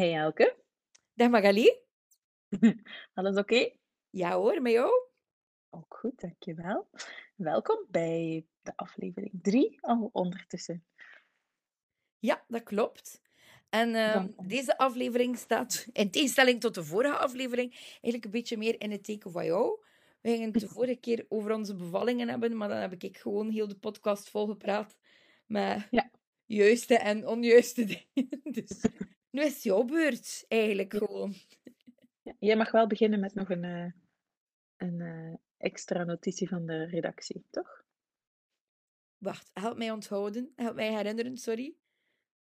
Hey Elke, Dag Magali. alles oké? Ja hoor, met jou? Ook goed, dankjewel. Welkom bij de aflevering 3 al ondertussen. Ja, dat klopt. En ons. deze aflevering staat, in tegenstelling tot de vorige aflevering, eigenlijk een beetje meer in het teken van jou. We gingen het de vorige keer over onze bevallingen hebben, maar dan heb ik gewoon heel de podcast volgepraat met Ja. juiste en onjuiste dingen. Dus nu is het jouw beurt, eigenlijk gewoon. Ja, jij mag wel beginnen met nog een, eh, een eh, extra notitie van de redactie, toch? Wacht, help mij onthouden. Help mij herinneren, sorry.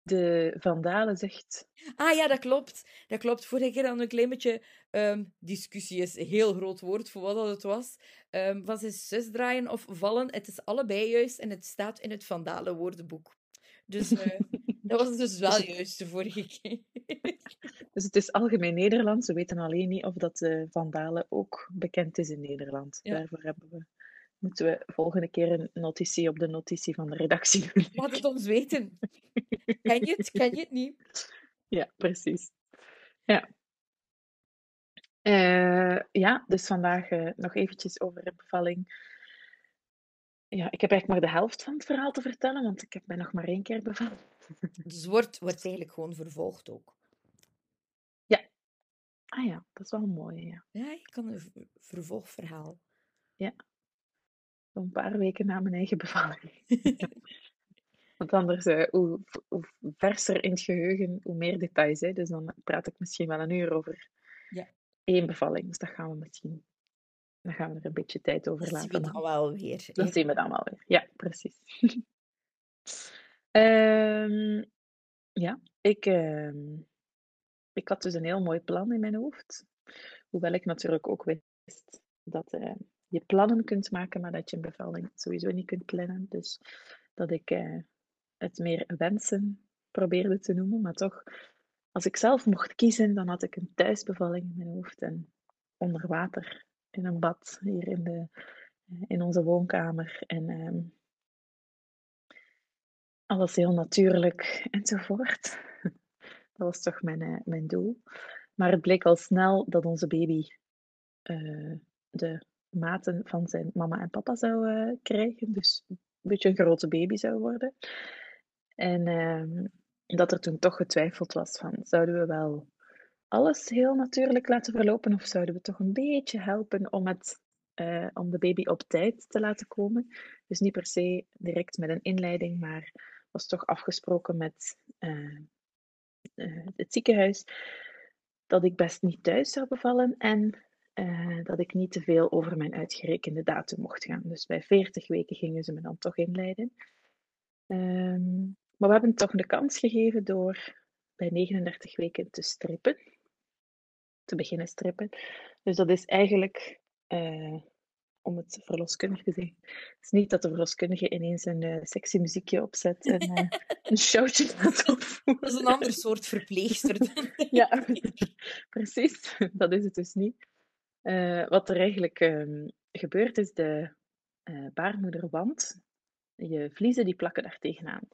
De Vandalen zegt... Ah ja, dat klopt. Dat klopt. Vorige keer hadden we een klein beetje ehm, discussie, is een heel groot woord voor wat dat het was. Ehm was het zus draaien of vallen? Het is allebei juist en het staat in het Vandalen woordenboek. Dus eh, dat was dus wel juist de vorige keer. Dus het is algemeen Nederlands. We weten alleen niet of dat de Vandalen ook bekend is in Nederland. Ja. Daarvoor hebben we, moeten we volgende keer een notitie op de notitie van de redactie doen. Laat het ons weten. Ken je het? Ken je het niet? Ja, precies. Ja. Eh, ja, dus vandaag eh, nog eventjes over de bevalling. Ja, ik heb eigenlijk maar de helft van het verhaal te vertellen, want ik heb mij nog maar één keer bevallen. Dus wordt, wordt eigenlijk gewoon vervolgd ook. Ah ja, dat is wel mooi, ja. Ja, je kan een vervolgverhaal. Zo'n paar weken na mijn eigen bevalling. Want anders, eh, hoe, hoe verser in het geheugen, hoe meer details. Hè? Dus dan praat ik misschien wel een uur over Ja. één bevalling. Dus dat gaan we misschien... Dan gaan we er een beetje tijd over Dat zien laten. we dan. wel weer. Dat zien we dan wel weer. Ja, precies. Ehm, ja, ik, ehm, ik had dus een heel mooi plan in mijn hoofd. Hoewel ik natuurlijk ook wist dat eh, je plannen kunt maken, maar dat je een bevalling sowieso niet kunt plannen. Dus dat ik eh, het meer wensen probeerde te noemen. Maar toch, als ik zelf mocht kiezen, dan had ik een thuisbevalling in mijn hoofd. En onder water, in een bad, hier in, de, eh, in onze woonkamer. En ehm, alles heel natuurlijk enzovoort. Dat was toch mijn, eh, mijn doel. Maar het bleek al snel dat onze baby eh, de maten van zijn mama en papa zou eh, krijgen. Dus een beetje een grote baby zou worden. En ehm, dat er toen toch getwijfeld was van, zouden we wel alles heel natuurlijk laten verlopen of zouden we toch een beetje helpen om, het, om de baby op tijd te laten komen? Dus niet per se direct met een inleiding, maar was toch afgesproken met eh, eh, het ziekenhuis dat ik best niet thuis zou bevallen en eh, dat ik niet te veel over mijn uitgerekende datum mocht gaan. Dus bij 40 weken gingen ze me dan toch inleiden. Ehm, maar we hebben toch de kans gegeven door bij 39 weken te strippen, te beginnen strippen. Dus dat is eigenlijk, om het verloskundig te zeggen, het is niet dat de verloskundige ineens een eh, sexy muziekje opzet en eh, een showtje laat opvoeren. Dat is een ander soort verpleegster. Ja, precies. Dat is het dus niet. Eh, wat er eigenlijk ehm, gebeurt is de baarmoederwand. Je vliezen die plakken daar tegenaan.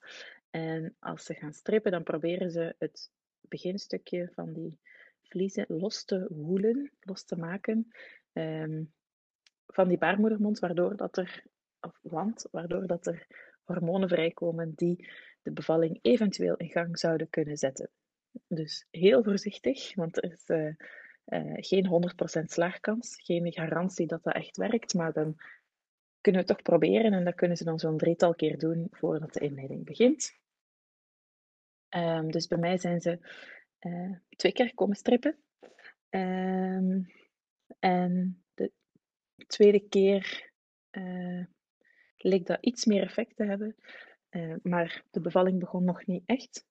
En als ze gaan strippen, dan proberen ze het beginstukje van die vliezen los te woelen, los te maken ehm, van die baarmoedermond, waardoor dat er, of wand, waardoor dat er hormonen vrijkomen die de bevalling eventueel in gang zouden kunnen zetten. Dus heel voorzichtig, want er is eh, eh, geen 100% slaagkans, geen garantie dat dat echt werkt, maar dan kunnen we toch proberen en dat kunnen ze dan zo'n drietal keer doen voordat de inleiding begint. Ehm, dus bij mij zijn ze eh, twee keer komen strippen. Ehm, en de tweede keer eh, leek dat iets meer effect te hebben, eh, maar de bevalling begon nog niet echt.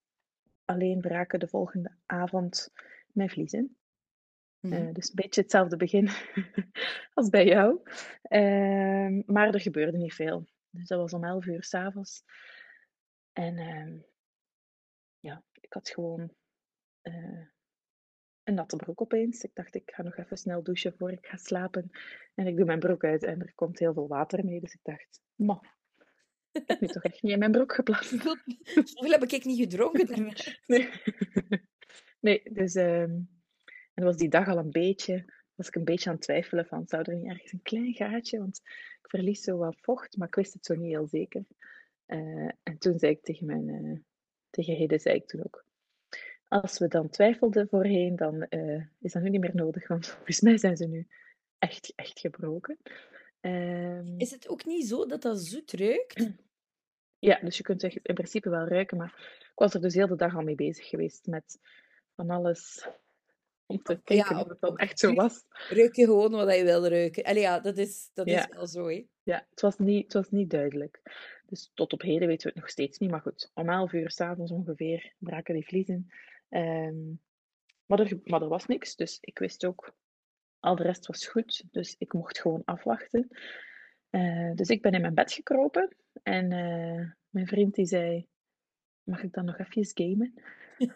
Alleen braken de volgende avond mijn vliezen. Eh, dus een beetje hetzelfde begin als bij jou. Ehm, maar er gebeurde niet veel. Dus dat was om 11 uur s'avonds. En ehm, ja, ik had gewoon een natte broek opeens. Ik dacht, ik ga nog even snel douchen voor ik ga slapen. En ik doe mijn broek uit en er komt heel veel water mee. Dus ik dacht, ma, ik heb nu toch echt niet in mijn broek geplast. Zoveel heb ik niet gedronken daarna. Nee. Nee, dus ehm, en was die dag al een beetje, was ik een beetje aan het twijfelen van, zou er niet ergens een klein gaatje, want ik verlies zo wat vocht, maar ik wist het zo niet heel zeker. Eh, en toen zei ik tegen mijn, uh, tegen Hede, zei ik toen ook, als we dan twijfelden voorheen, dan uh, is dat nu niet meer nodig, want volgens mij zijn ze nu echt, echt gebroken. Um, is het ook niet zo dat dat zoet ruikt? Ja, dus je kunt in principe wel ruiken, maar ik was er dus heel de dag al mee bezig geweest met van alles om te kijken ja, of het dan echt zo was. Ruik je gewoon wat je wil ruiken. Allee, ja, dat is, dat is wel zo, hè. Ja, het was, niet, het was niet duidelijk. Dus tot op heden weten we het nog steeds niet. Maar goed, om 11 uur s'avonds ongeveer braken die vliezen. Um, maar, er, maar er was niks, dus ik wist ook, al de rest was goed. Dus ik mocht gewoon afwachten. Uh, dus ik ben in mijn bed gekropen. En uh, mijn vriend die zei, mag ik dan nog even gamen?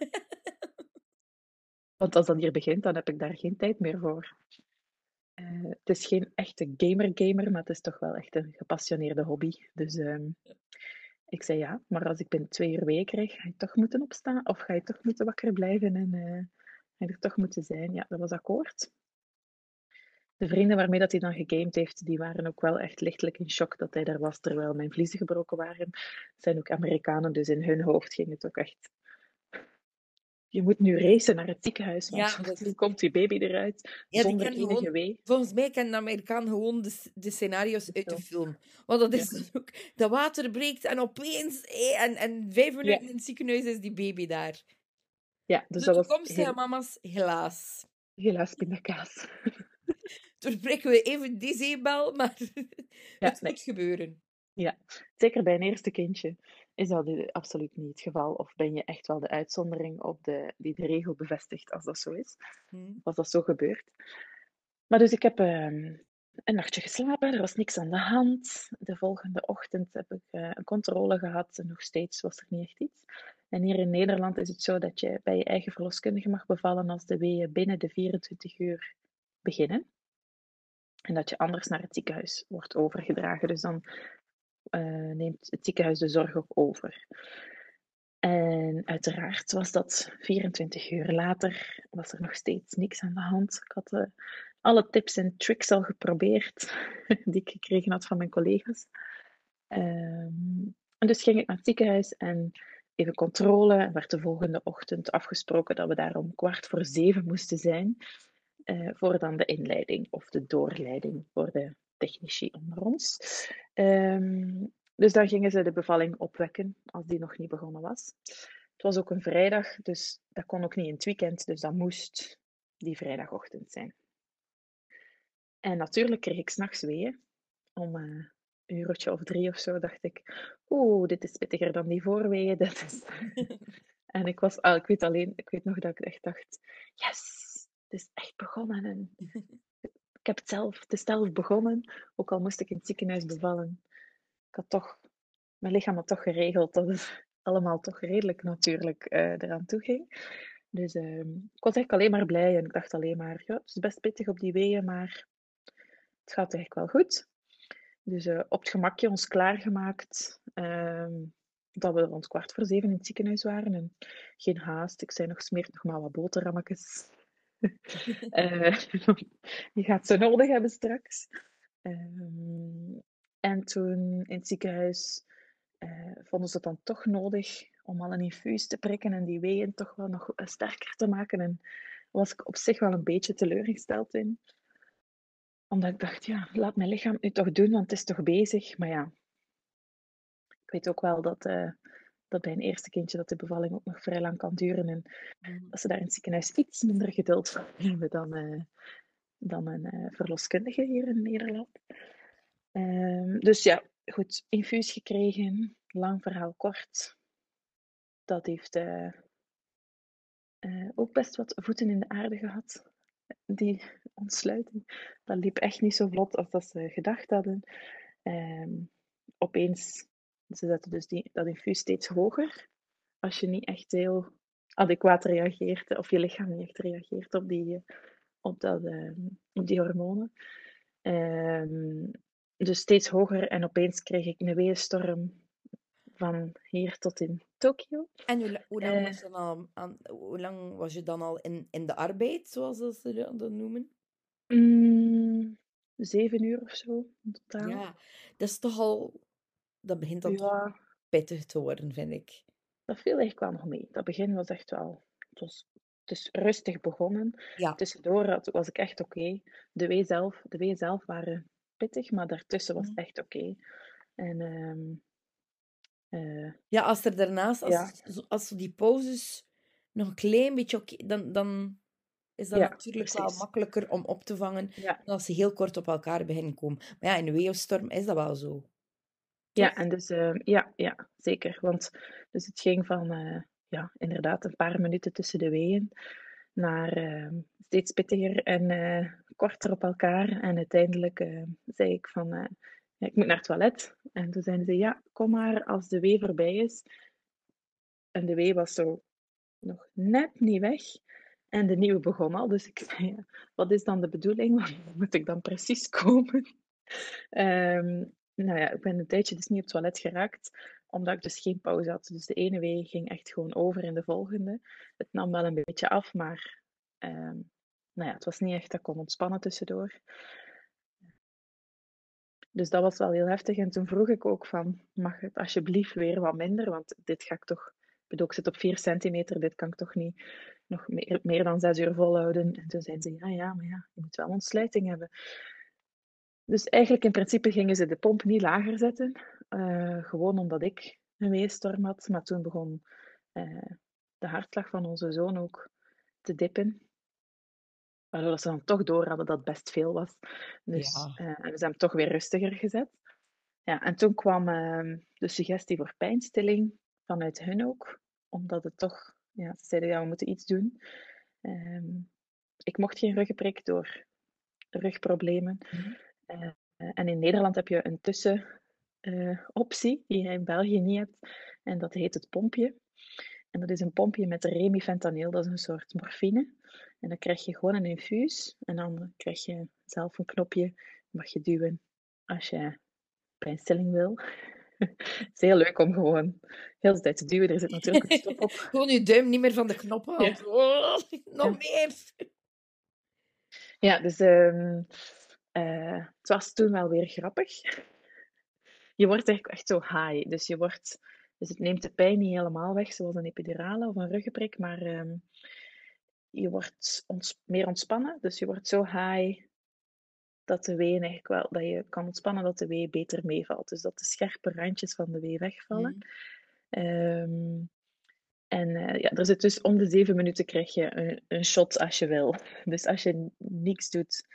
Want als dat hier begint, dan heb ik daar geen tijd meer voor. Uh, het is geen echte gamer-gamer, maar het is toch wel echt een gepassioneerde hobby. Dus um, ik zei ja, maar als ik binnen twee uur week krijg, ga je toch moeten opstaan? Of ga je toch moeten wakker blijven en uh, ga je er toch moeten zijn? Ja, dat was akkoord. De vrienden waarmee dat hij dan gegamed heeft, die waren ook wel echt lichtelijk in shock dat hij daar was, terwijl mijn vliezen gebroken waren. Zijn ook Amerikanen, dus in hun hoofd ging het ook echt je moet nu racen naar het ziekenhuis, want ja, dat... komt die baby eruit ja, zonder enige gewoon, wee. Volgens mij kennen de Amerikaan gewoon de, de scenario's uit de film. Want dat is ja. ook... Dat water breekt en opeens... en, en vijf minuten in het ziekenhuis is die baby daar. Ja, dus de dat was... heel... mama's, helaas. Helaas pindakaas. Toen breken we even die zeebel, maar het moet gebeuren. Ja, zeker bij een eerste kindje is dat absoluut niet het geval. Of ben je echt wel de uitzondering op de, die de regel bevestigt als dat zo is. Hmm. Was dat zo gebeurd. Maar dus ik heb um, een nachtje geslapen, er was niks aan de hand. De volgende ochtend heb ik uh, een controle gehad en nog steeds was er niet echt iets. En hier in Nederland is het zo dat je bij je eigen verloskundige mag bevallen als de weeën binnen de 24 uur beginnen. En dat je anders naar het ziekenhuis wordt overgedragen. Dus dan uh, neemt het ziekenhuis de zorg ook over. En uiteraard was dat 24 uur later, was er nog steeds niks aan de hand. Ik had uh, alle tips en tricks al geprobeerd die ik gekregen had van mijn collega's. Um, en dus ging ik naar het ziekenhuis en even controle. En werd de volgende ochtend afgesproken dat we daar om kwart voor zeven moesten zijn. Uh, voor dan de inleiding of de doorleiding voor de technici onder ons. Um, dus dan gingen ze de bevalling opwekken als die nog niet begonnen was. Het was ook een vrijdag, dus dat kon ook niet in het weekend, dus dat moest die vrijdagochtend zijn. En natuurlijk kreeg ik s'nachts weeën. Om uh, een uurtje of drie of zo dacht ik, oeh, dit is pittiger dan die voorweeën. Dat is... en ik was, ah, ik weet alleen, ik weet nog dat ik echt dacht, yes, het is echt begonnen. En ik heb het zelf, het is zelf begonnen, ook al moest ik in het ziekenhuis bevallen. Ik had toch, mijn lichaam had toch geregeld dat het allemaal toch redelijk natuurlijk uh, eraan toe ging. Dus uh, ik was eigenlijk alleen maar blij en ik dacht alleen maar, ja, het is best pittig op die weeën, maar het gaat eigenlijk wel goed. Dus uh, op het gemakje ons klaargemaakt uh, dat we rond kwart voor zeven in het ziekenhuis waren. En geen haast. Ik zei nog, smeert nog maar wat boterhammetjes uh, gaat ze nodig hebben straks. Um, en toen in het ziekenhuis uh, vonden ze het dan toch nodig om al een infuus te prikken en die weeën toch wel nog sterker te maken. En was ik op zich wel een beetje teleurgesteld in. Omdat ik dacht, ja, laat mijn lichaam nu toch doen, want het is toch bezig. Maar ja, ik weet ook wel dat dat bij een eerste kindje dat de bevalling ook nog vrij lang kan duren. En mm. dat ze daar in het ziekenhuis iets minder geduld van hebben dan, uh, dan een uh, verloskundige hier in Nederland. Um, dus ja, goed, infuus gekregen, lang verhaal kort. Dat heeft uh, ook best wat voeten in de aarde gehad. Die ontsluiting, dat liep echt niet zo vlot als dat ze gedacht hadden. Um, opeens ze zetten dus die, dat infuus steeds hoger. Als je niet echt heel adequaat reageert, of je lichaam niet echt reageert op die, op dat, ehm, op die hormonen. Um, dus steeds hoger en opeens kreeg ik een weeënstorm van hier tot in Tokio. En hoe, hoe, lang, Eh. was je dan al aan, hoe lang was je dan al in, in de arbeid, zoals ze dat noemen? Mm, zeven uur of zo in totaal. Ja, dat is toch al... Dat begint Ja, pittig te worden, vind ik. dat viel eigenlijk wel nog mee. Dat begin was echt wel... Het was het is rustig begonnen. Ja. Tussendoor was ik echt oké. De wee zelf, de wee zelf waren pittig, maar daartussen was het Mhm. echt oké. En ehm, eh, Ja, als er daarnaast, als, Ja. als die pauzes nog een klein beetje oké, dan, dan is dat Ja, natuurlijk wel makkelijker om op te vangen ja, dan als ze heel kort op elkaar beginnen komen. Maar ja, in een weeënstorm is dat wel zo. Ja, en dus eh, ja, ja, zeker. Want dus het ging van eh, ja, inderdaad een paar minuten tussen de weeën naar eh, steeds pittiger en eh, korter op elkaar. En uiteindelijk eh, zei ik van eh, ja, ik moet naar het toilet. En toen zeiden ze ja, kom maar als de wee voorbij is. En de wee was zo nog net niet weg. En de nieuwe begon al. Dus ik zei, ja, wat is dan de bedoeling? Waar moet ik dan precies komen? Ehm, nou ja, ik ben een tijdje dus niet op het toilet geraakt, omdat ik dus geen pauze had. Dus de ene wee ging echt gewoon over in de volgende. Het nam wel een beetje af, maar ehm, nou ja, het was niet echt dat ik kon ontspannen tussendoor. Dus dat was wel heel heftig. En toen vroeg ik ook van, mag het alsjeblieft weer wat minder? Want dit ga ik toch... Ik bedoel, ik zit op 4 centimeter, dit kan ik toch niet nog meer, meer dan zes uur volhouden. En toen zeiden ze, ja, ja, maar ja, je moet wel ontsluiting hebben. Dus eigenlijk in principe gingen ze de pomp niet lager zetten. eh, gewoon omdat ik een weeënstorm had. Maar toen begon eh, de hartslag van onze zoon ook te dippen. Waardoor ze dan toch door hadden dat het best veel was. Dus Ja. eh, en we zijn hem toch weer rustiger gezet. Ja, en toen kwam ehm, de suggestie voor pijnstilling vanuit hun ook. Omdat het toch, ja, ze zeiden ja, we moeten iets doen. Ehm, ik mocht geen ruggenprik door rugproblemen. Mhm. Eh, en in Nederland heb je een tussenoptie die je in België niet hebt. En dat heet het pompje. En dat is een pompje met remifentanil, dat is een soort morfine. En dan krijg je gewoon een infuus. En dan krijg je zelf een knopje, mag je duwen als je pijnstilling wil. Het is heel leuk om gewoon heel de tijd te duwen. Er zit natuurlijk een stop op. Gewoon je duim niet meer van de knop haalt. Oh, nog Ja. meer. Ja, dus ehm, eh, het was toen wel weer grappig. Je wordt eigenlijk echt zo high. Dus, je wordt, dus het neemt de pijn niet helemaal weg, zoals een epidurale of een ruggenprik, maar ehm, je wordt ons, meer ontspannen. Dus je wordt zo high dat de wee eigenlijk wel, dat je kan ontspannen dat de wee beter meevalt. Dus dat de scherpe randjes van de wee wegvallen. Mhm. Ehm, en eh, ja, er zit dus om de zeven minuten krijg je een, een shot als je wil. Dus als je niks doet,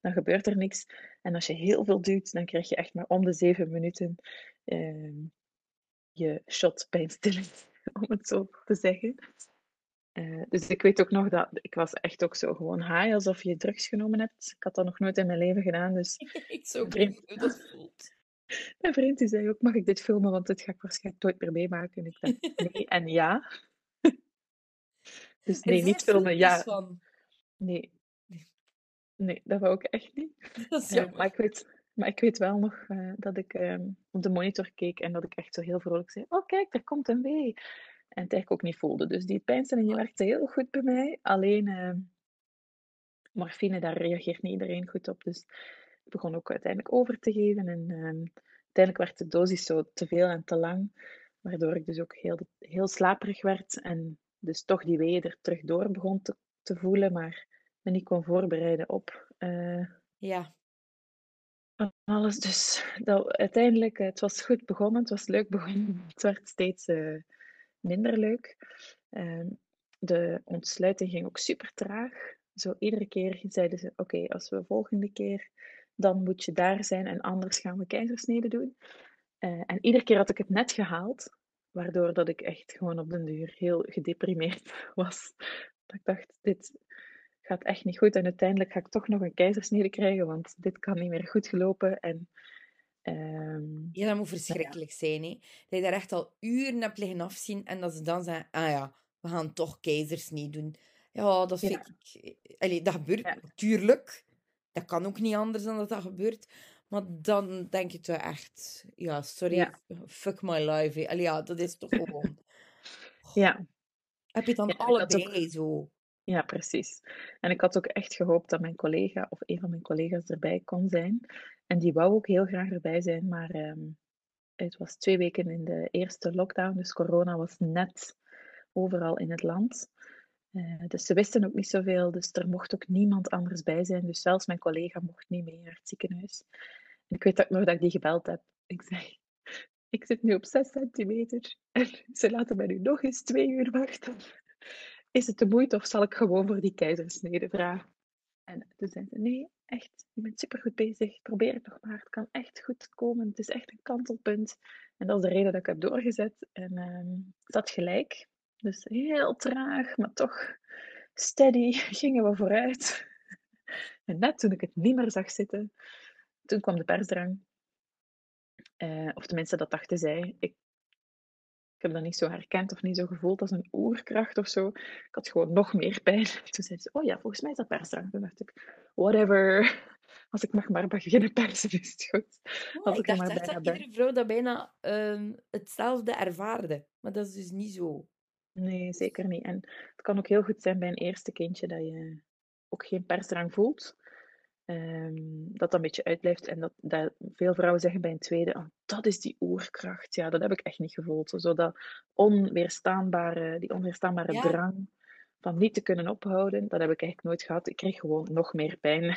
dan gebeurt er niks. En als je heel veel doet, dan krijg je echt maar om de zeven minuten ehm, je shot pijnstilling, om het zo te zeggen. Eh, dus ik weet ook nog dat ik was echt ook zo gewoon high, alsof je drugs genomen hebt. Ik had dat nog nooit in mijn leven gedaan, dus Ik zou Vreemd. hoe dat voelt. mijn vriend die zei ook, mag ik dit filmen, want dit ga ik waarschijnlijk nooit meer meemaken. En ik dacht, nee en ja. Dus nee, niet filmen, ja. van. Nee. Nee, dat wou ik echt niet. Dat is Eh, maar, ik weet, maar ik weet wel nog eh, dat ik ehm, op de monitor keek en dat ik echt zo heel vrolijk zei, oh kijk, er komt een wee. En het eigenlijk ook niet voelde. Dus die pijnstilling die werkte heel goed bij mij. Alleen ehm, morfine, daar reageert niet iedereen goed op. Dus ik begon ook uiteindelijk over te geven. En ehm, uiteindelijk werd de dosis zo te veel en te lang. Waardoor ik dus ook heel, heel slaperig werd. En dus toch die weeën er terug door begon te, te voelen. Maar me niet kon voorbereiden op eh, Ja. alles. Dus dat, uiteindelijk, eh, het was goed begonnen. Het was leuk begonnen. Het werd steeds eh, minder leuk. Ehm, de ontsluiting ging ook super traag. Zo iedere keer zeiden ze: Oké, als we volgende keer, dan moet je daar zijn en anders gaan we keizersnede doen. En iedere keer had ik het net gehaald, waardoor dat ik echt gewoon op den duur heel gedeprimeerd was. Dat ik dacht: Dit gaat echt niet goed. En uiteindelijk ga ik toch nog een keizersnede krijgen, want dit kan niet meer goed gelopen. En ehm, Ja, dat moet verschrikkelijk zijn, hè. Dat je daar echt al uren hebt liggen afzien en dat ze dan zeggen, ah ja, we gaan toch keizersnee doen. Ja, dat vind Ja. ik... Allee, dat gebeurt Ja. natuurlijk. Dat kan ook niet anders dan dat dat gebeurt. Maar dan denk je toch echt, ja, sorry, fuck my life. Allee, ja, dat is toch gewoon. Ja, Heb je dan ook- allebei zo? Ja, precies. En ik had ook echt gehoopt dat mijn collega of een van mijn collega's erbij kon zijn. En die wou ook heel graag erbij zijn, maar ehm, het was twee weken in de eerste lockdown, dus corona was net overal in het land. Eh, dus ze wisten ook niet zoveel, dus er mocht ook niemand anders bij zijn. Dus zelfs mijn collega mocht niet mee naar het ziekenhuis. En ik weet ook nog dat ik die gebeld heb. Ik zei, ik zit nu op 6 centimeter en ze laten mij nu nog eens twee uur wachten. Is het de moeite of zal ik gewoon voor die keizersnede vragen? En toen zei ze, nee, echt, je bent supergoed bezig. Probeer het nog maar. Het kan echt goed komen. Het is echt een kantelpunt. En dat is de reden dat ik heb doorgezet. En ehm ze had gelijk. Dus heel traag, maar toch steady gingen we vooruit. En net toen ik het niet meer zag zitten, toen kwam de persdrang. Eh, of tenminste, dat dachten zij. Ik, ik heb dat niet zo herkend of niet zo gevoeld als een oerkracht of zo. Ik had gewoon nog meer pijn. Toen zei ze, oh ja, volgens mij is dat persdrang. Toen dacht ik, whatever. Als ik mag maar beginnen persen, is het goed. Oh, Als ik ik dacht echt dat ben. iedere vrouw dat bijna ehm, hetzelfde ervaarde. Maar dat is dus niet zo. Nee, zeker niet. En het kan ook heel goed zijn bij een eerste kindje dat je ook geen persdrang voelt. Ehm, dat dat een beetje uitblijft. En dat, dat veel vrouwen zeggen bij een tweede, oh, dat is die oerkracht. Ja, dat heb ik echt niet gevoeld. Zo dat onweerstaanbare, die onweerstaanbare Ja. drang van niet te kunnen ophouden, dat heb ik eigenlijk nooit gehad. Ik kreeg gewoon nog meer pijn.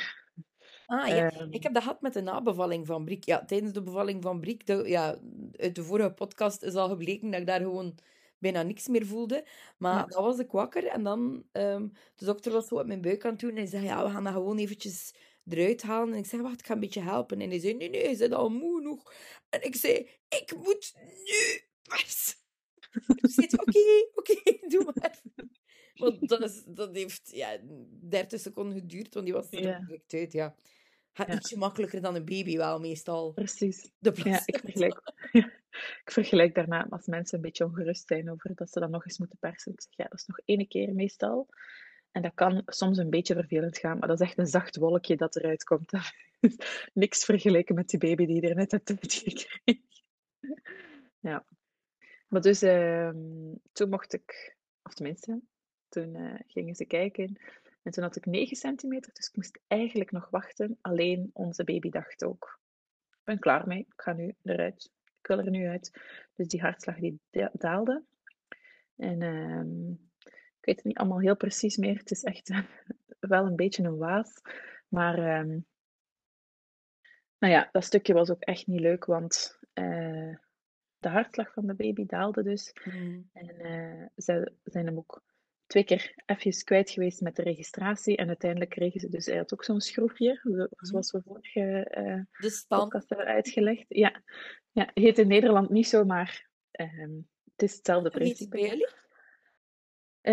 Ah ja, Ehm, ik heb dat gehad met de nabevalling van Briek. Ja, tijdens de bevalling van Briek, de, ja, uit de vorige podcast is al gebleken dat ik daar gewoon bijna niks meer voelde. Maar Ja. dan was ik wakker en dan, ehm, de dokter was zo op mijn buik aan het doen en hij zei, ja, we gaan dat gewoon eventjes eruit halen. En ik zei, wacht, ik ga een beetje helpen. En hij zei, nee, nee, je bent al moe nog. En ik zei, ik moet nu. Ik zei, oké, oké, doe maar. Want dat, is, dat heeft ja, 30 seconden geduurd, want die was er direct uit, ja. Gaat Ja. ietsje makkelijker dan een baby wel, meestal. Precies. De Ja, ik vergelijk, ik vergelijk daarna als mensen een beetje ongerust zijn over dat ze dan nog eens moeten persen. Ik zeg, ja, dat is nog één keer meestal. En dat kan soms een beetje vervelend gaan, maar dat is echt een zacht wolkje dat eruit komt. Niks vergeleken met die baby die er net hebt uitgekregen. Ja. Maar dus, ehm, toen mocht ik, of tenminste, toen eh, gingen ze kijken. En toen had ik 9 centimeter, dus ik moest eigenlijk nog wachten. Alleen onze baby dacht ook, ik ben klaar mee, ik ga nu eruit. Ik wil er nu uit. Dus die hartslag die da- daalde. En ehm, ik weet het niet allemaal heel precies meer. Het is echt wel een beetje een waas. Maar ehm, nou ja, dat stukje was ook echt niet leuk, want eh, de hartslag van de baby daalde dus. Mm. En eh, ze zijn hem ook twee keer even kwijt geweest met de registratie. En uiteindelijk kregen ze dus, hij had ook zo'n schroefje, zo- zoals we vorige eh, De podcast hebben uitgelegd. Ja, ja heet in Nederland niet zo, maar ehm, het is hetzelfde principe.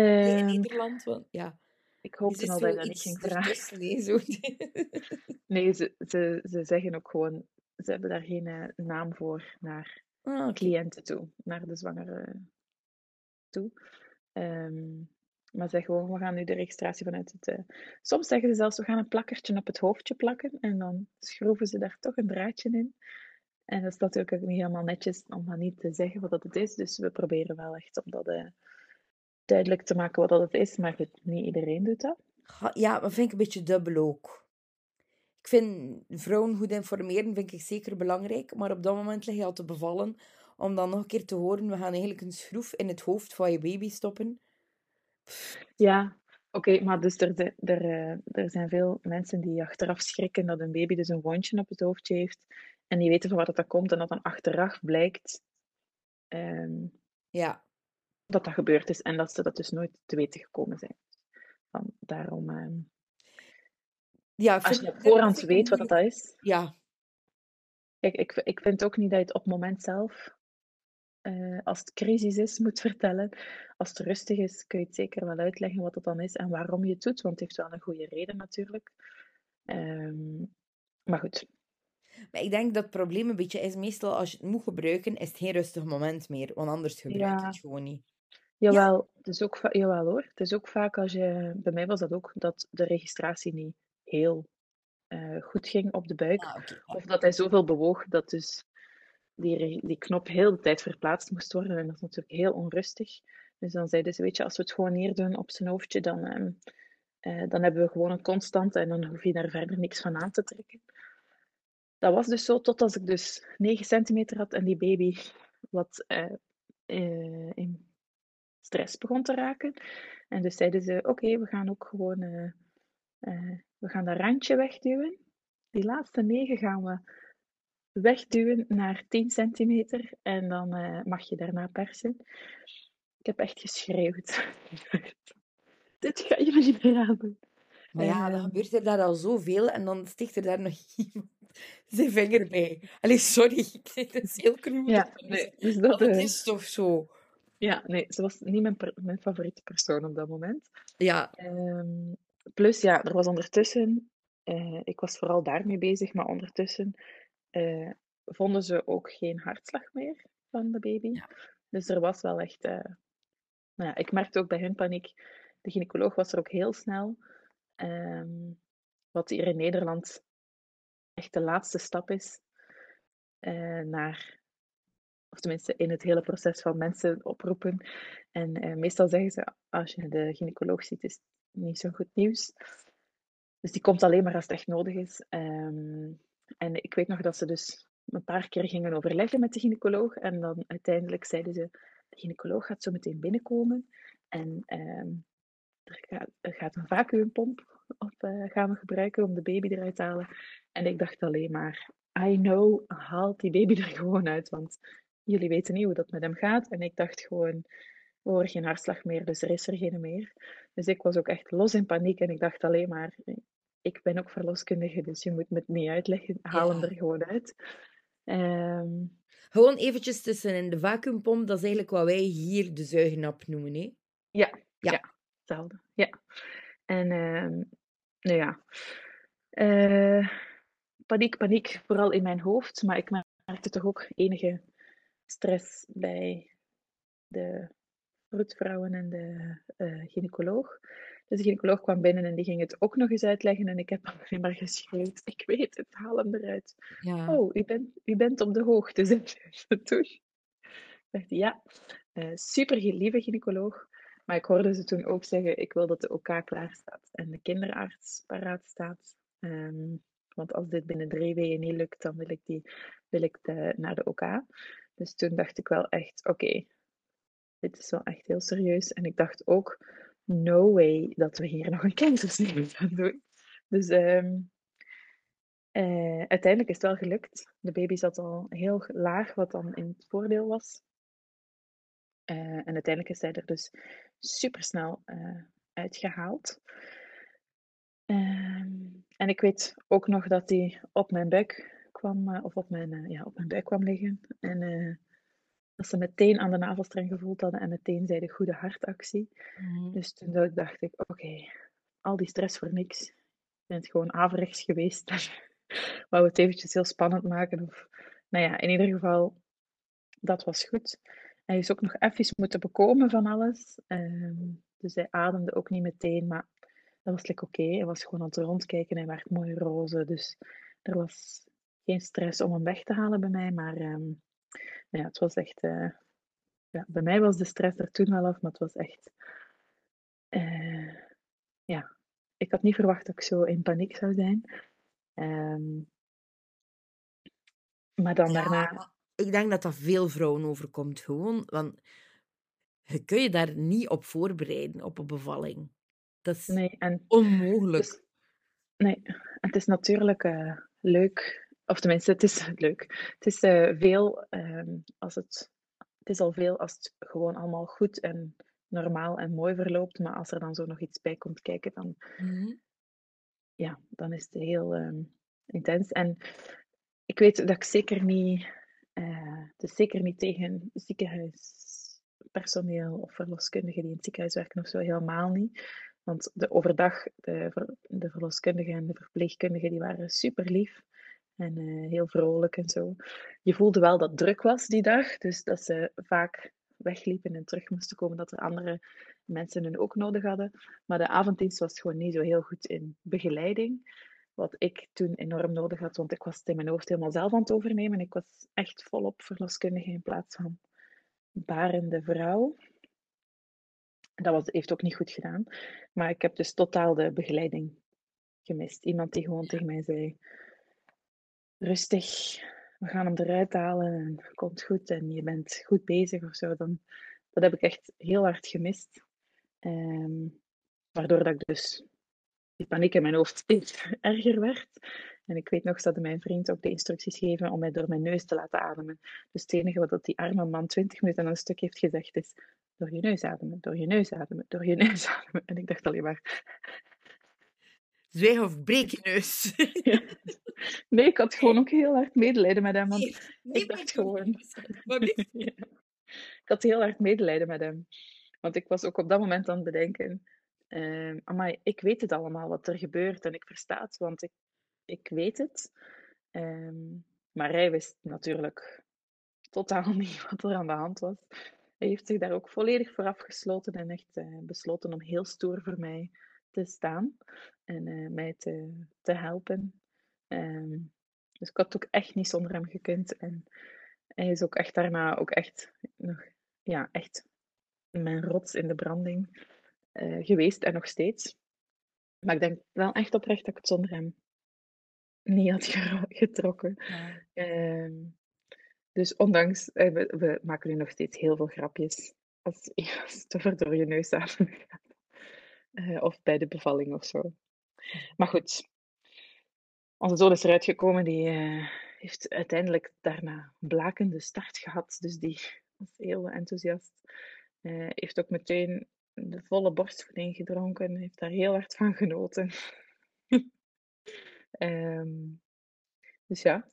Nee, in Ehm, Nederland, want ja, ik hoopte zit al dat je dat niet ging vragen. nee, zo. Nee, ze, ze, ze zeggen ook gewoon, ze hebben daar geen eh, naam voor naar Ah, cliënten toe, naar de zwangere toe. Ehm, maar zeg gewoon, we gaan nu de registratie vanuit het... eh, Soms zeggen ze zelfs, we gaan een plakkertje op het hoofdje plakken en dan schroeven ze daar toch een draadje in. En dat is natuurlijk ook niet helemaal netjes om dat niet te zeggen wat dat het is. Dus we proberen wel echt om dat eh, duidelijk te maken wat dat het is. Maar goed, niet iedereen doet dat. Ja, maar vind ik een beetje dubbel ook. Ik vind vrouwen goed informeren vind ik zeker belangrijk, maar op dat moment lig je al te bevallen om dan nog een keer te horen, we gaan eigenlijk een schroef in het hoofd van je baby stoppen. Ja, oké, maar dus er, zijn- er, eh, er zijn veel mensen die achteraf schrikken dat een baby dus een wondje op het hoofdje heeft. En die weten van wat dat komt en dat dan achteraf blijkt ehm, Ja, dat dat gebeurd is en dat ze dat dus nooit te weten gekomen zijn. Van, daarom, ehm, ja ik als je op dat voorhand ik weet wat dat is. Ja, Kijk, ik, ik vind ook niet dat je het op het moment zelf, eh, als het crisis is, moet vertellen. Als het rustig is, kun je het zeker wel uitleggen wat het dan is en waarom je het doet, want het heeft wel een goede reden natuurlijk. Ehm, maar goed, maar ik denk dat het probleem een beetje is, meestal als je het moet gebruiken, is het geen rustig moment meer, want anders gebruik je Ja. het gewoon niet. Jawel, het is ook, va- jawel hoor. Het is ook vaak als je, bij mij was dat ook, dat de registratie niet heel eh, goed ging op de buik. Ah, oké. Of dat hij zoveel bewoog dat dus die, re- die knop heel de tijd verplaatst moest worden. En dat is natuurlijk heel onrustig. Dus dan zeiden ze, weet je, als we het gewoon neerdoen op zijn hoofdje, dan, ehm, eh, dan hebben we gewoon een constante en dan hoef je daar verder niks van aan te trekken. Dat was dus zo tot als ik dus 9 centimeter had en die baby wat eh, eh, in stress begon te raken. En dus zeiden ze, oké, we gaan ook gewoon, eh, we gaan dat randje wegduwen. Die laatste 9 gaan we wegduwen naar 10 centimeter en dan eh, mag je daarna persen. Ik heb echt geschreeuwd. Dit ga je me niet meer aandoen. Maar ja, dan gebeurt er daar al zoveel en dan sticht er daar nog iemand zijn vinger bij. Allee, sorry, ik vind het heel cru. Ja, nee, dus dat, is toch zo. Ja, nee, ze was niet mijn, mijn favoriete persoon op dat moment. Ja, Ehm, plus, ja, er was ondertussen, eh, ik was vooral daarmee bezig, maar ondertussen eh, vonden ze ook geen hartslag meer van de baby. Ja. Dus er was wel echt, eh, nou ja, ik merkte ook bij hun paniek, de gynaecoloog was er ook heel snel. Ehm, wat hier in Nederland echt de laatste stap is naar, of tenminste in het hele proces van mensen oproepen. En eh, meestal zeggen ze, als je de gynaecoloog ziet, is het niet zo goed nieuws. Dus die komt alleen maar als het echt nodig is. Ehm, en ik weet nog dat ze dus een paar keer gingen overleggen met de gynaecoloog. En dan uiteindelijk zeiden ze, de gynaecoloog gaat zo meteen binnenkomen. En ehm, er, gaat, een vacuümpomp op eh, gaan we gebruiken om de baby eruit te halen. En ik dacht alleen maar, I know, haal die baby er gewoon uit. Want jullie weten niet hoe dat met hem gaat. En ik dacht gewoon, we horen geen hartslag meer, dus er is er geen meer. Dus ik was ook echt los in paniek en ik dacht alleen maar, ik ben ook verloskundige, dus je moet me het niet uitleggen, haal hem Ja. er gewoon uit. Ehm, gewoon eventjes tussenin de vacuümpomp, dat is eigenlijk wat wij hier de zuignap noemen, hè? ja, Ja. ja, hetzelfde. Ja. En ehm, nou ja, eh, paniek, paniek, vooral in mijn hoofd, maar ik merkte toch ook enige stress bij de vroedvrouwen en de eh, gynaecoloog. Dus de gynaecoloog kwam binnen en die ging het ook nog eens uitleggen en ik heb alleen maar geschreeuwd, ik weet het, haal hem eruit. Ja. Oh, u bent, u bent op de hoogte, zei ze toen. Ik dacht, ja, eh, super lieve gynaecoloog. Maar ik hoorde ze toen ook zeggen, ik wil dat de OK klaar staat en de kinderarts paraat staat. Ehm, want als dit binnen drie weken niet lukt, dan wil ik, die, wil ik de, naar de OK. Dus toen dacht ik wel echt, oké, dit is wel echt heel serieus. En ik dacht ook, no way dat we hier nog een keizersnee gaan doen. Dus ehm, eh, uiteindelijk is het wel gelukt. De baby zat al heel laag, wat dan in het voordeel was. Eh, en uiteindelijk is hij er dus super snel uitgehaald. Ehm, en ik weet ook nog dat hij op mijn buik kwam, eh, of op mijn, eh, ja, op mijn buik kwam liggen. En eh, dat ze meteen aan de navelstreng gevoeld hadden en meteen zeiden goede hartactie. Mhm. Dus toen dacht ik, oké, al die stress voor niks. Ik ben het gewoon averechts geweest. Wou het eventjes heel spannend maken. Of, nou ja, in ieder geval, dat was goed. Hij is ook nog even moeten bekomen van alles. Ehm, dus hij ademde ook niet meteen, maar dat was like, oké. Hij was gewoon aan het rondkijken. Hij werd mooi roze. Dus er was geen stress om hem weg te halen bij mij. Maar ehm, ja, het was echt... eh, ja, bij mij was de stress er toen wel af, maar het was echt... eh, ja, ik had niet verwacht dat ik zo in paniek zou zijn. Ehm, maar dan Ja, daarna... ik denk dat dat veel vrouwen overkomt, gewoon. Want je kun je daar niet op voorbereiden, op een bevalling. Dat is Nee, en onmogelijk. Dus, nee, het is natuurlijk eh, leuk, of tenminste, het is leuk. Het is eh, veel ehm, als het, het is al veel als het gewoon allemaal goed en normaal en mooi verloopt, maar als er dan zo nog iets bij komt kijken, dan, Mhm. ja, dan is het heel ehm, intens. En ik weet dat ik zeker niet, is zeker niet tegen ziekenhuispersoneel of verloskundigen die in het ziekenhuis werken of zo, helemaal niet. Want de overdag, de, de verloskundigen en de verpleegkundigen, die waren super lief en eh, heel vrolijk en zo. Je voelde wel dat druk was die dag, dus dat ze vaak wegliepen en terug moesten komen, dat er andere mensen hun ook nodig hadden. Maar de avonddienst was gewoon niet zo heel goed in begeleiding. wat ik toen enorm nodig had, want ik was het in mijn hoofd helemaal zelf aan het overnemen. Ik was echt volop verloskundige in plaats van barende vrouw. Dat was, heeft ook niet goed gedaan. Maar ik heb dus totaal de begeleiding gemist. Iemand die gewoon tegen mij zei: Rustig, we gaan hem eruit halen en het komt goed en je bent goed bezig of zo. Dan, dat heb ik echt heel hard gemist. Ehm, waardoor dat ik dus die paniek in mijn hoofd steeds erger werd. En ik weet nog dat mijn vriend ook de instructies geven om mij door mijn neus te laten ademen. Dus het enige wat die arme man 20 minuten aan een stuk heeft gezegd is: door je neus ademen, door je neus ademen, door je neus ademen. En ik dacht alleen maar. Zwijg of breek je neus. Nee, ik had gewoon ook heel hard medelijden met hem. Want ik dacht gewoon. Ik had heel hard medelijden met hem. Want ik was ook op dat moment aan het bedenken. Uh, amai, ik weet het allemaal wat er gebeurt en ik versta het, want ik, ik weet het. Um, maar hij wist natuurlijk totaal niet wat er aan de hand was. Hij heeft zich daar ook volledig voor afgesloten en echt uh, besloten om heel stoer voor mij te staan en uh, mij te, te helpen. Um, dus ik had ook echt niet zonder hem gekund. En hij is ook echt daarna ook echt nog, ja, echt mijn rots in de branding uh, geweest en nog steeds. Maar ik denk wel echt oprecht dat ik het zonder hem niet had getrokken. Ja. Uh, dus ondanks, uh, we, we, maken nu nog steeds heel veel grapjes als, als het over door je neus gaat. Uh, of bij de bevalling of zo. Maar goed, onze zoon is eruit gekomen. Die heeft uiteindelijk daarna een blakende start gehad. Dus die was heel enthousiast. heeft ook meteen de volle borstvoeding gedronken. Heeft daar heel hard van genoten. um, dus ja,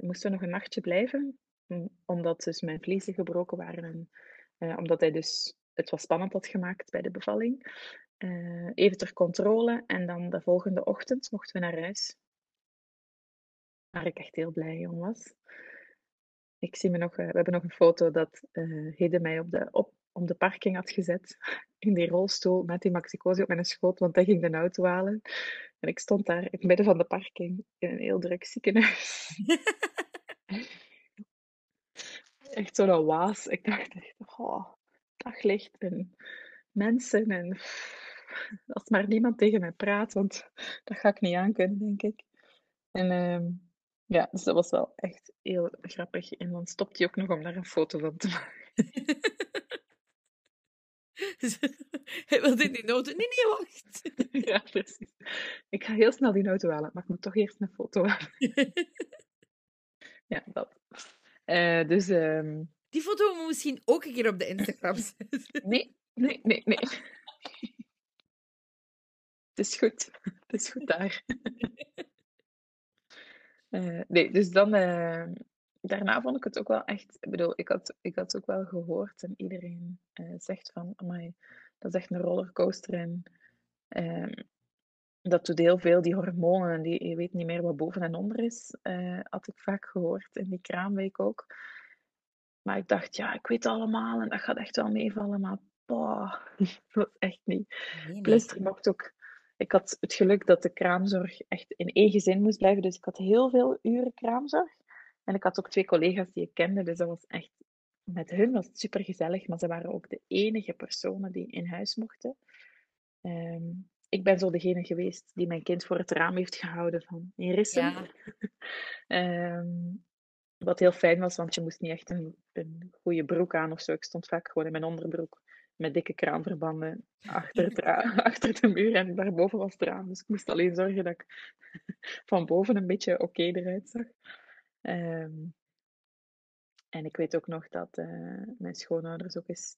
moesten we nog een nachtje blijven. Omdat dus mijn vliezen gebroken waren. En omdat hij dus het was spannend had gemaakt bij de bevalling. Uh, even ter controle. En dan de volgende ochtend mochten we naar huis. Waar ik echt heel blij om was. Ik zie me nog, we hebben nog een foto dat Hede mij op de, op, om de parking had gezet. In die rolstoel met die maxicosi op mijn schoot, want hij ging de auto halen. En ik stond daar in het midden van de parking in een heel druk ziekenhuis. echt zo'n waas. Ik dacht echt, oh, daglicht en mensen en als maar niemand tegen mij praat, want dat ga ik niet aankunnen, denk ik. En uh, ja, dus dat was wel echt heel grappig. En dan stopt hij ook nog om daar een foto van te maken. Hij wil in die auto. Nee, nee, wacht. Ja, precies. Ik ga heel snel die auto halen, maar ik moet toch eerst een foto halen. Ja, dat. Uh, dus... Um... Die foto moeten we misschien ook een keer op de Instagram zetten. Nee, nee, nee, nee. Het is goed. Het is goed daar. Uh, nee, dus dan... Uh, daarna vond ik het ook wel echt. Ik bedoel, ik had, ik had ook wel gehoord en iedereen uh, zegt van, amai, dat is echt een rollercoaster. En uh, dat doet heel veel, die hormonen, die, je weet niet meer wat boven en onder is, uh, had ik vaak gehoord in die kraamweek ook. Maar ik dacht, ja, ik weet allemaal en dat gaat echt wel meevallen, maar boah, dat echt niet. Nee, nee. Plus, er mocht ook ik had het geluk dat de kraamzorg echt in één gezin moest blijven. Dus ik had heel veel uren kraamzorg. En ik had ook twee collega's die ik kende, dus dat was echt... Met hun was het super gezellig, maar ze waren ook de enige personen die in huis mochten. Um, ik ben zo degene geweest die mijn kind voor het raam heeft gehouden van Rissen. Ja. um, wat heel fijn was, want je moest niet echt een, een goede broek aan of zo. Ik stond vaak gewoon in mijn onderbroek met dikke kraanverbanden achter, het achter de muur en daarboven was het raam. Dus ik moest alleen zorgen dat ik van boven een beetje oké okay eruit zag. Um, en ik weet ook nog dat uh, mijn schoonouders ook eens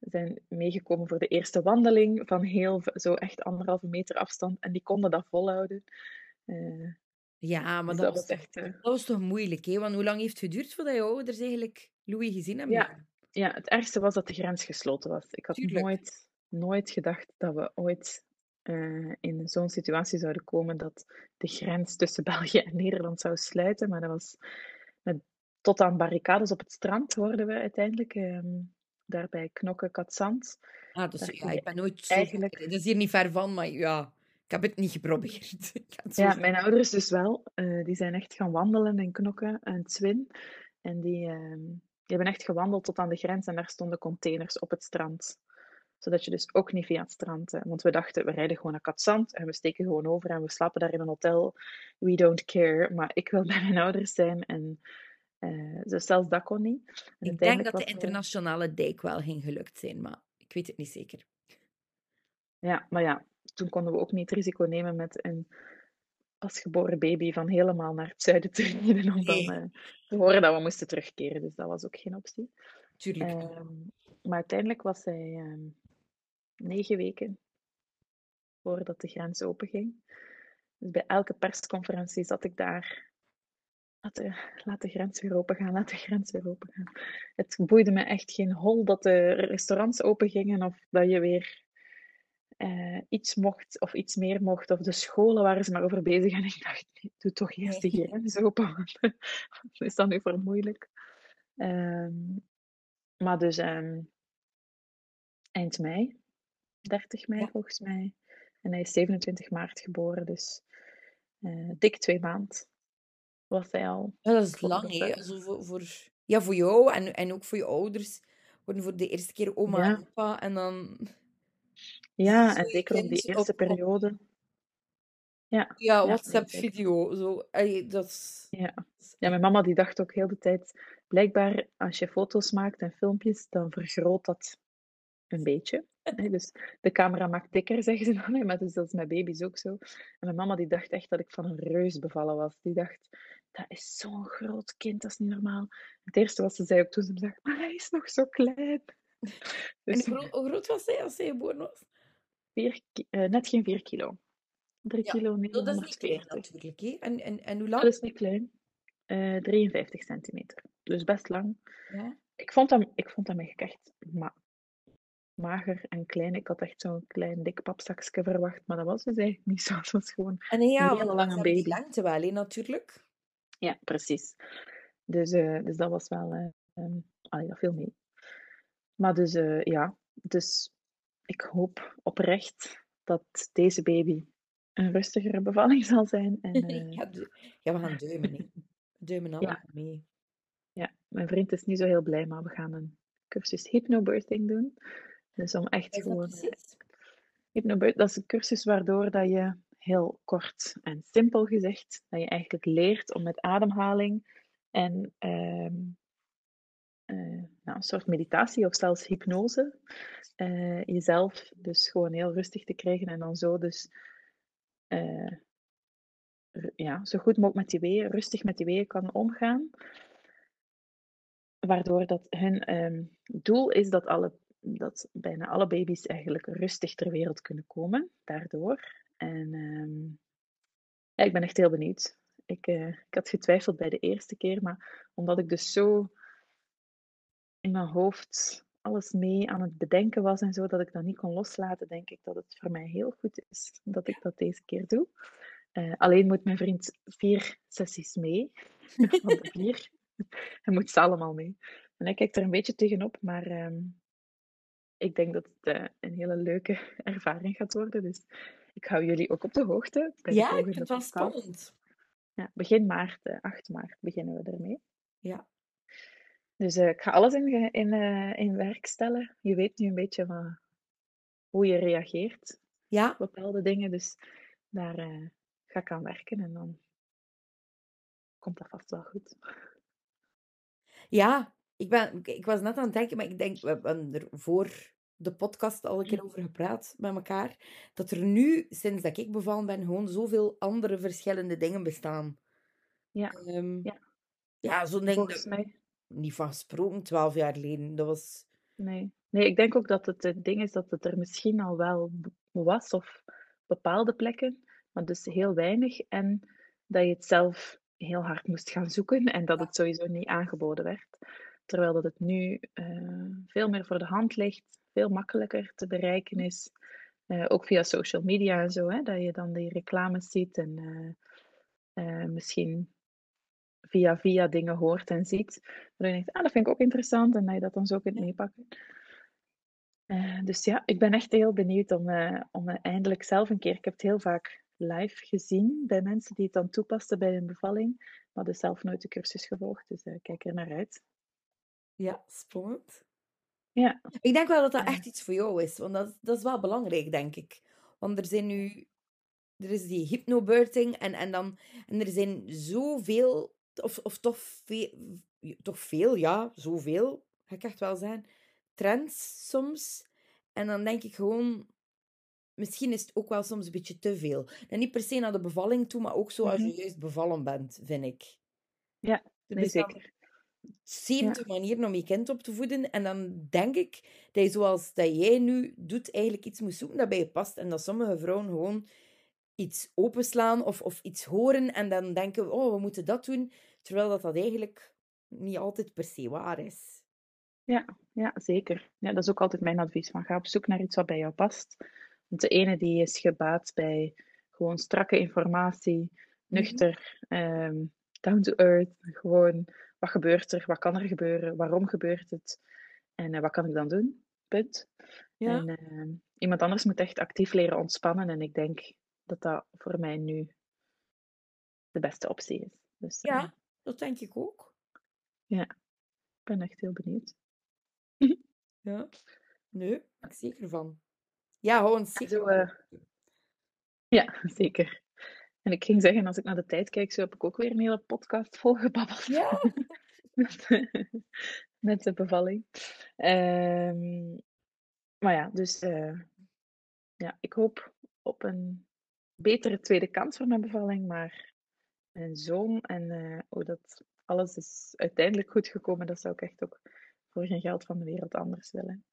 zijn meegekomen voor de eerste wandeling van heel zo echt anderhalve meter afstand. En die konden dat volhouden. Uh, ja, maar dus dat, dat, was echt... Uh... Dat was toch moeilijk, hè? Want hoe lang heeft het geduurd voordat je ouders eigenlijk Louis gezien hebben? Ja, ja, het ergste was dat de grens gesloten was. Ik had nooit, nooit gedacht dat we ooit uh, in zo'n situatie zouden komen dat de grens tussen België en Nederland zou sluiten. Maar dat was met, tot aan barricades op het strand hoorden we uiteindelijk. Um, daarbij Knokke Katzand. Ah, dus, ja, ik ben nooit zo... Eigenlijk... Dat is hier niet ver van, maar ja, Ik heb het niet geprobeerd. Het Ja, mijn ouders dus wel. Eh, die zijn echt gaan wandelen en knokken en Zwin. En die, ehm, die hebben echt gewandeld tot aan de grens en daar stonden containers op het strand. Zodat je dus ook niet via het strand... eh, want we dachten, we rijden gewoon naar Katzand en we steken gewoon over en we slapen daar in een hotel. We don't care. Maar ik wil bij mijn ouders zijn en eh, dus zelfs dat kon niet. En Ik denk dat de er- internationale dijk wel ging gelukt zijn, maar ik weet het niet zeker. Ja, maar ja, toen konden we ook niet het risico nemen met een pasgeboren baby van helemaal naar het zuiden te rijden om dan Nee. eh, te horen dat we moesten terugkeren. Dus dat was ook geen optie. Tuurlijk. Ehm, maar uiteindelijk was zij ehm, negen weken voordat de grens openging. Dus bij elke persconferentie zat ik daar. Laat de, laat de grens weer open gaan, laat de grens weer open gaan. Het boeide me echt geen hol dat de restaurants open gingen of dat je weer eh, iets mocht of iets meer mocht. Of de scholen waren ze maar over bezig. En ik dacht, nee, doe toch eerst de grens open. Wat is dat nu voor moeilijk? Ehm, maar dus ehm, eind mei, 30 mei Ja. volgens mij. En hij is 27 maart geboren, dus eh, dik twee maand was hij al. Ja, dat is lang, hè? Also voor, voor, ja, voor jou en, en ook voor je ouders. Worden voor de eerste keer oma Ja. en opa en dan... Ja, Zo en zeker op die eerste op- op- periode. Ja, Ja, WhatsApp-video. Zo. Allee, dat is... Ja. Ja, mijn mama die dacht ook heel de tijd, blijkbaar als je foto's maakt en filmpjes, dan vergroot dat een beetje. Dus de camera maakt dikker, zeggen ze dan. Maar dus dat is met baby's ook zo. En mijn mama die dacht echt dat ik van een reus bevallen was. Die dacht, dat is zo'n groot kind, dat is niet normaal. Het eerste wat ze zei ook toen ze me zag, maar hij is nog zo klein. En Dus hoe groot, hoe groot was hij als hij geboren was? vier, eh, net geen 4 kilo. 3 Ja, kilo Dat is niet klein 940. natuurlijk. Hè? En, en, en hoe lang? Dat is niet klein. Eh 53 centimeter. Dus best lang. Ja. Ik vond hem, ik vond hem echt ma mager en klein. Ik had echt zo'n klein dik papzakje verwacht, maar dat was dus eigenlijk niet zo. Het was gewoon, En ja, hele want lange hebben die baby. lengte wel, hè, natuurlijk. ja, precies. Dus, eh, dus dat was wel, eh um, allee, dat viel mee. Maar dus, eh, ja, dus ik hoop oprecht dat deze baby een rustigere bevalling zal zijn. En, eh, ja, ja, we gaan duimen. Duimen allemaal mee. Ja, mijn vriend is niet zo heel blij, maar we gaan een cursus hypnobirthing doen. Dus om echt is gewoon... eh, precies? Hypnobirth, dat is een cursus waardoor dat je heel kort en simpel gezegd, dat je eigenlijk leert om met ademhaling en ehm, eh, een soort meditatie of zelfs hypnose eh, jezelf dus gewoon heel rustig te krijgen en dan zo dus eh, ja, zo goed mogelijk met die weeën, rustig met die weeën kan omgaan. Waardoor dat hun ehm, doel is dat, alle, dat bijna alle baby's eigenlijk rustig ter wereld kunnen komen, daardoor. En ehm, ja, ik ben echt heel benieuwd. Ik, ik had getwijfeld bij de eerste keer, maar omdat ik dus zo in mijn hoofd alles mee aan het bedenken was en zo, dat ik dat niet kon loslaten, denk ik dat het voor mij heel goed is dat ik dat deze keer doe. Eh, alleen moet mijn vriend vier sessies mee, van de vier. Hij moet ze allemaal mee. En hij kijkt er een beetje tegenop, maar ehm, ik denk dat het eh, een hele leuke ervaring gaat worden. Dus ik hou jullie ook op de hoogte bij de Ja, ik volgende vind het wel spannend. Ja, begin maart, eh, 8 maart, beginnen we ermee. Ja. Dus eh, ik ga alles in, in, eh, in werk stellen. Je weet nu een beetje van hoe je reageert Ja, op bepaalde dingen. Dus daar eh, ga ik aan werken en dan komt dat vast wel goed. ja. Ik, ben, ik- was net aan het denken, maar ik denk, we hebben er voor de podcast al een keer over gepraat met elkaar, dat er nu, sinds dat ik bevallen ben, gewoon zoveel andere verschillende dingen bestaan. Ja, Ehm, ja. ja, zo'n ding volgens mij. Niet van gesproken, twaalf jaar geleden. Dat was... Nee. nee, ik denk ook dat het het ding is dat het er misschien al wel was, of bepaalde plekken, maar dus heel weinig. En dat je het zelf heel hard moest gaan zoeken en dat het sowieso niet aangeboden werd. Terwijl dat het nu eh, veel meer voor de hand ligt, veel makkelijker te bereiken is. Eh, ook via social media en zo, hè, dat je dan die reclames ziet en eh, misschien via via dingen hoort en ziet. Dat je denkt, ah, dat vind ik ook interessant en dat je dat dan zo kunt meepakken. Eh, dus ja, ik ben echt heel benieuwd om, eh, om eh, eindelijk zelf een keer... Ik heb het heel vaak live gezien bij mensen die het dan toepasten bij hun bevalling, maar dus zelf nooit de cursus gevolgd, dus ik kijk er naar uit. Ja, spannend. Ja. Ik denk wel dat dat echt iets voor jou is, want dat, dat is wel belangrijk, denk ik. Want er zijn nu... Er is die hypnobirthing en, en, dan, en er zijn zoveel, of, of toch, veel, toch veel, ja, zoveel, ga ik echt wel zeggen, trends soms. En dan denk ik gewoon, misschien is het ook wel soms een beetje te veel. En niet per se naar de bevalling toe, maar ook zo als je Mhm. juist bevallen bent, vind ik. Ja, nee, zeker. 70 manieren om je kind op te voeden. En dan denk ik dat je zoals dat jij nu doet, eigenlijk iets moet zoeken dat bij je past. En dat sommige vrouwen gewoon iets openslaan of, of iets horen en dan denken, oh, we moeten dat doen. Terwijl dat, dat eigenlijk niet altijd per se waar is. Ja, zeker. Ja, dat is ook altijd mijn advies. Van, ga op zoek naar iets wat bij jou past. Want de ene die is gebaat bij gewoon strakke informatie, nuchter, ehm, down to earth. Gewoon, wat gebeurt er? Wat kan er gebeuren? Waarom gebeurt het? En eh, wat kan ik dan doen? Punt. Ja, En ehm, iemand anders moet echt actief leren ontspannen. En ik denk dat dat voor mij nu de beste optie is. Dus eh, ja dat denk ik ook. ik ben echt heel benieuwd. Ja. Nee, ik zeker van. Ja, ons zeker Zo, eh. Ja, zeker. En ik ging zeggen, als ik naar de tijd kijk, zo heb ik ook weer een hele podcast volgebabbeld. Ja, met, met de bevalling. Ehm, maar ja, dus eh, ja, ik hoop op een betere tweede kans voor mijn bevalling. Maar mijn zoon en eh, hoe dat alles is uiteindelijk goed gekomen, dat zou ik echt ook voor geen geld van de wereld anders willen.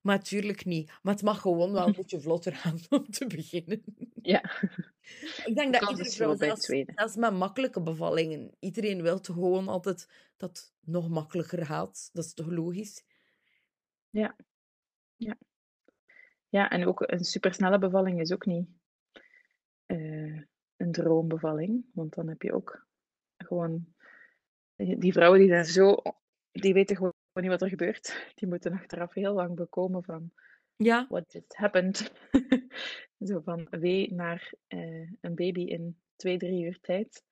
maar natuurlijk niet. Maar het mag gewoon wel een beetje vlotter gaan om te beginnen. Ja, Ik denk de dat kans iedere is vrouw, groot bij het zelfs, zelfs met makkelijke bevallingen, iedereen wil toch gewoon altijd dat het nog makkelijker gaat. Dat is toch logisch? Ja, ja. Ja, en ook een supersnelle bevalling is ook niet eh, een droombevalling. Want dan heb je ook gewoon... Die vrouwen die zijn zo... Die weten gewoon niet wat er gebeurt. Die moeten achteraf heel lang bekomen van... Ja, What just happened? Zo van wee naar eh, een baby in twee, drie uur tijd.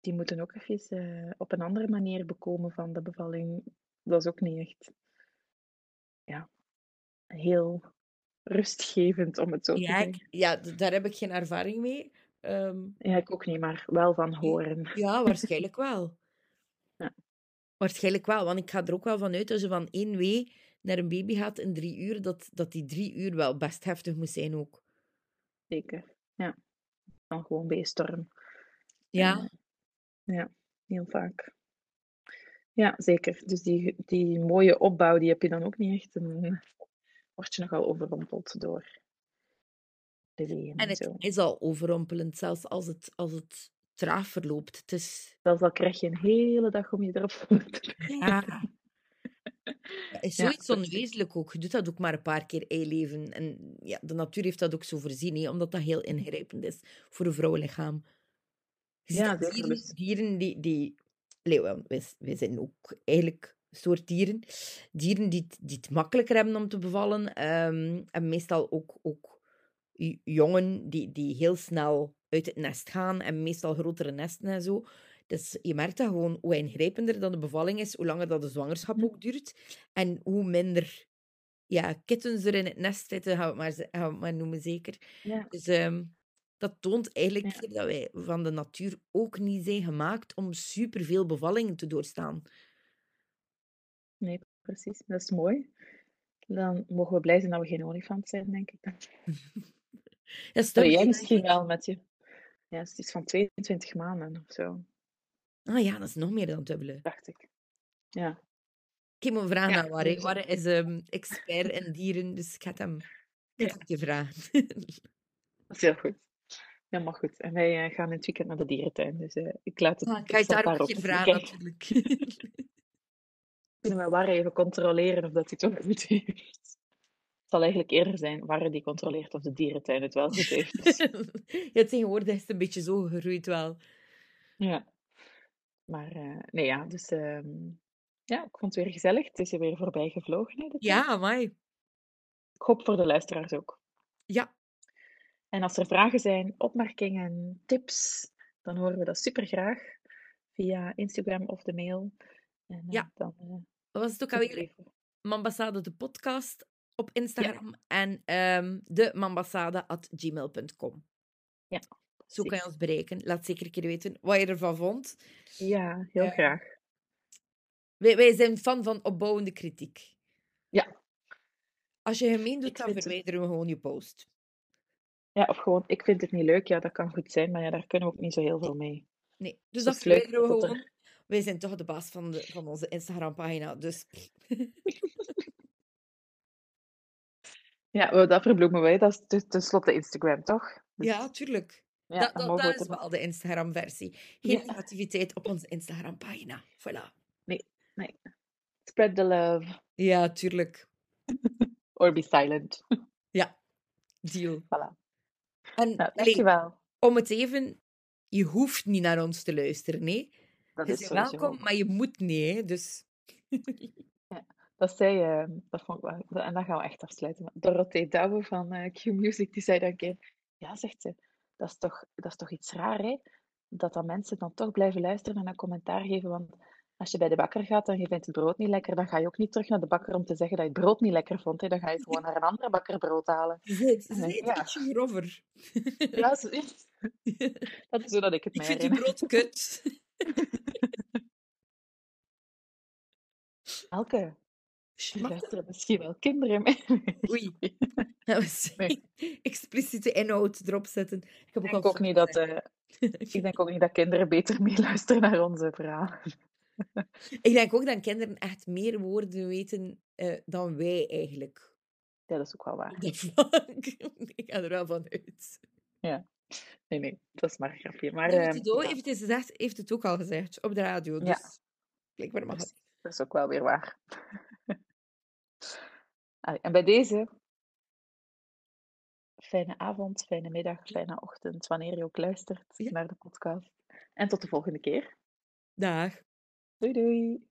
Die moeten ook even eh, op een andere manier bekomen van de bevalling. Dat is ook niet echt... Ja, heel rustgevend, om het zo te zeggen. ja, daar heb ik geen ervaring mee. Ehm, Ja, ik ook niet, maar wel van horen. ja, waarschijnlijk wel. Ja, Waarschijnlijk wel, want ik ga er ook wel van uit als je van één wee naar een baby gaat in drie uur, dat, dat die drie uur wel best heftig moet zijn ook. zeker. Ja, dan gewoon beestorm. Ja, Eh, ja, heel vaak. Ja, zeker. Dus die, die mooie opbouw, die heb je dan ook niet echt. En dan word je nogal overrompeld door en het is al overrompelend, zelfs als het, als het traag verloopt. Het is, Zelfs al krijg je een hele dag om je erop te ja, is Ja, zoiets is onwezenlijk ook. Je doet dat ook maar een paar keer in leven. En ja, de natuur heeft dat ook zo voorzien, hè, omdat dat heel ingrijpend is voor een vrouwenlichaam. Ja, dieren, dieren die... die allee, wel, wij, wij zijn ook eigenlijk een soort dieren. Dieren die, het- die het makkelijker hebben om te bevallen. ehm, en meestal ook, ook jongen die, die heel snel uit het nest gaan. En meestal grotere nesten en zo. Dus je merkt dat gewoon hoe ingrijpender dan de bevalling is, hoe langer dat de zwangerschap Hm. ook duurt. En hoe minder ja, kittens er in het nest zitten, gaan we het maar, gaan we maar noemen zeker. ja, Dus ehm, dat toont eigenlijk ja, dat wij van de natuur ook niet zijn gemaakt om superveel bevallingen te doorstaan. nee, precies. Dat is mooi. Dan mogen we blij zijn dat we geen olifant zijn, denk ik. Dat is toch jij misschien wel met je. Ja, het is iets van 22 maanden of zo, Ah ja, dat is nog meer dan dubbele. dacht ik. Ja, Ik heb me vragen ja, aan Warre. dus, Warre is ehm, expert in dieren, dus ik ga hem, ja, je vragen. dat is heel goed. Helemaal goed. En wij eh, gaan in het weekend naar de dierentuin, dus eh, ik laat het, Ah, ik ga je daar ook je vragen, natuurlijk. Kunnen we Warre even controleren of dat hij het ook goed heeft? Het zal eigenlijk eerder zijn Warre die controleert of de dierentuin het wel goed heeft. Ja, tegenwoordig is het een beetje zo gegroeid wel. ja, maar eh, nee ja, dus ehm, ja, ik vond het weer gezellig. Het is er weer voorbij gevlogen, hè. Ja, amai. Ik hoop voor de luisteraars ook. Ja, En als er vragen zijn, opmerkingen, tips, dan horen we dat super graag via Instagram of de mail. En eh, Ja. dan wat was het ook alweer? Mambassade de podcast op Instagram en ehm de mambassade.gmail.com. Ja, Zo kan je ons bereiken. Laat zeker een keer weten wat je ervan vond. Ja, heel Eh, graag. Wij, wij zijn fan van opbouwende kritiek. Ja. Als je gemeen doet, Ik dan het- verwijderen we gewoon je post. Ja, of gewoon, ik vind het niet leuk. Ja, dat kan goed zijn, maar ja, daar kunnen we ook niet zo heel veel mee. Nee, dus dat verwijderen we er- gewoon. Wij zijn toch de baas van, de, van onze Instagram-pagina, dus... Ja, dat verbloemen wij. Dat is ten- tenslotte Instagram, toch? Dus, Ja, tuurlijk. ja, dat dat, dat is wel de Instagram-versie. Geen negativiteit op onze Instagram-pagina. Voilà. Spread the love. Ja, tuurlijk. Or be silent. Ja, deal. Voilà. En Nou, allee, dankjewel. om het even... Je hoeft niet naar ons te luisteren, nee. Dat Je is welkom, maar je moet niet, hè. Dus... Dat zei, eh, dat vond ik wel, en dan gaan we echt afsluiten. Dorothee Douwe van eh, Q-Music, die zei dan een keer, ja, zegt ze, dat is toch, dat is toch iets raar, hè? Dat dan mensen dan toch blijven luisteren en een commentaar geven, want als je bij de bakker gaat en je vindt het brood niet lekker, dan ga je ook niet terug naar de bakker om te zeggen dat je het brood niet lekker vond, hè? Dan ga je gewoon naar een andere bakker brood halen. Het ja. ietsje hierover. Ja, zoiets. Dat is zo dat ik het Ik mij vind die herinner. brood kut. Elke? Luisteren misschien wel kinderen mee. Oei. Dat was expliciete inhoud erop zetten. Ik heb Ik denk al ook niet dat, eh, ik denk ook niet dat kinderen beter meeluisteren naar onze verhalen. Ik denk ook dat kinderen echt meer woorden weten eh, dan wij eigenlijk. Ja, dat is ook wel waar. Ik ga er wel van uit. Nee, nee, dat is maar een grapje. Maar ja, heeft, het gezegd, heeft het ook al gezegd op de radio. Dus Ja. blijkbaar mag het. is, dat is ook wel weer waar. Allee, en bij deze, fijne avond, fijne middag, fijne ochtend, wanneer je ook luistert Ja. naar de podcast. En tot de volgende keer. Dag. Doei doei!